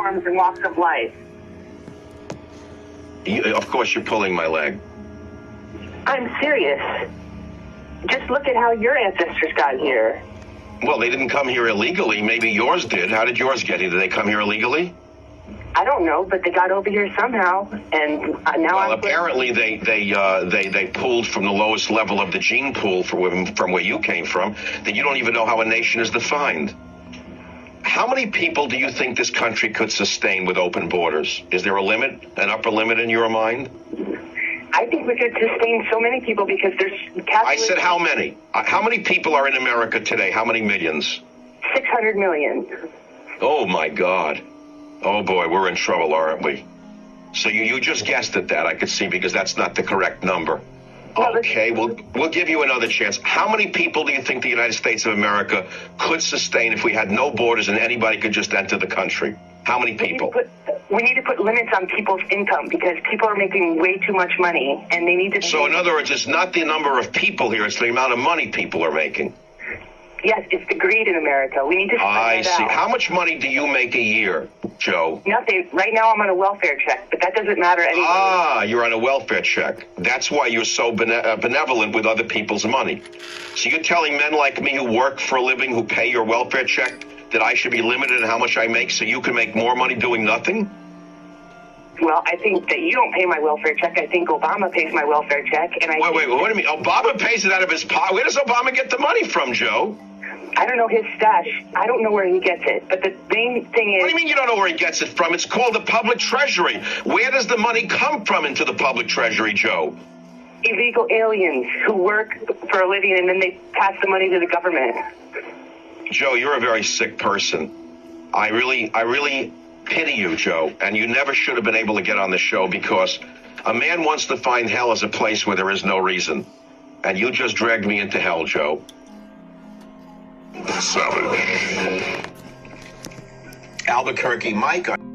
backgrounds and walks of life. You, of course, you're pulling my leg. I'm serious. Just look at how your ancestors got here. Well, they didn't come here illegally. Maybe yours did. How did yours get here? Did they come here illegally? I don't know, but they got over here somehow, and uh, now Well, I'm. apparently they they uh, they they pulled from the lowest level of the gene pool from from where you came from. That you don't even know how a nation is defined. How many people do you think this country could sustain with open borders? Is there a limit, an upper limit in your mind? I think we could sustain so many people because there's. I said how many? Uh, How many people are in America today? How many millions? Six hundred million. Oh my God. Oh boy, we're in trouble, aren't we? So you, you just guessed at that, I could see, because that's not the correct number. Okay, we'll, we'll give you another chance. How many people do you think the United States of America could sustain if we had no borders and anybody could just enter the country? How many We need, people? put, we need to put limits on people's income because people are making way too much money, and they need to. So in other words, it's not the number of people here, it's the amount of money people are making. Yes, it's the greed in America. We need to. I see. out. How much money do you make a year, Joe? Nothing. Right now, I'm on a welfare check, but that doesn't matter anymore. Ah, you're on a welfare check. That's why you're so bene- uh, benevolent with other people's money. So you're telling men like me who work for a living, who pay your welfare check, that I should be limited in how much I make so you can make more money doing nothing? Well, I think that you don't pay my welfare check. I think Obama pays my welfare check, and I. Wait, think- wait, what do you mean? Obama pays it out of his pocket. Where does Obama get the money from, Joe? I don't know his stash. I don't know where he gets it. But the main thing is. What do you mean you don't know where he gets it from? It's called the public treasury. Where does the money come from into the public treasury, Joe? illegal aliens who work for a living and then they pass the money to the government. Joe, you're a very sick person. I really, I really pity you, Joe. And you never should have been able to get on the show because a man wants to find hell as a place where there is no reason. And you just dragged me into hell, Joe. Savage. Albuquerque Mike.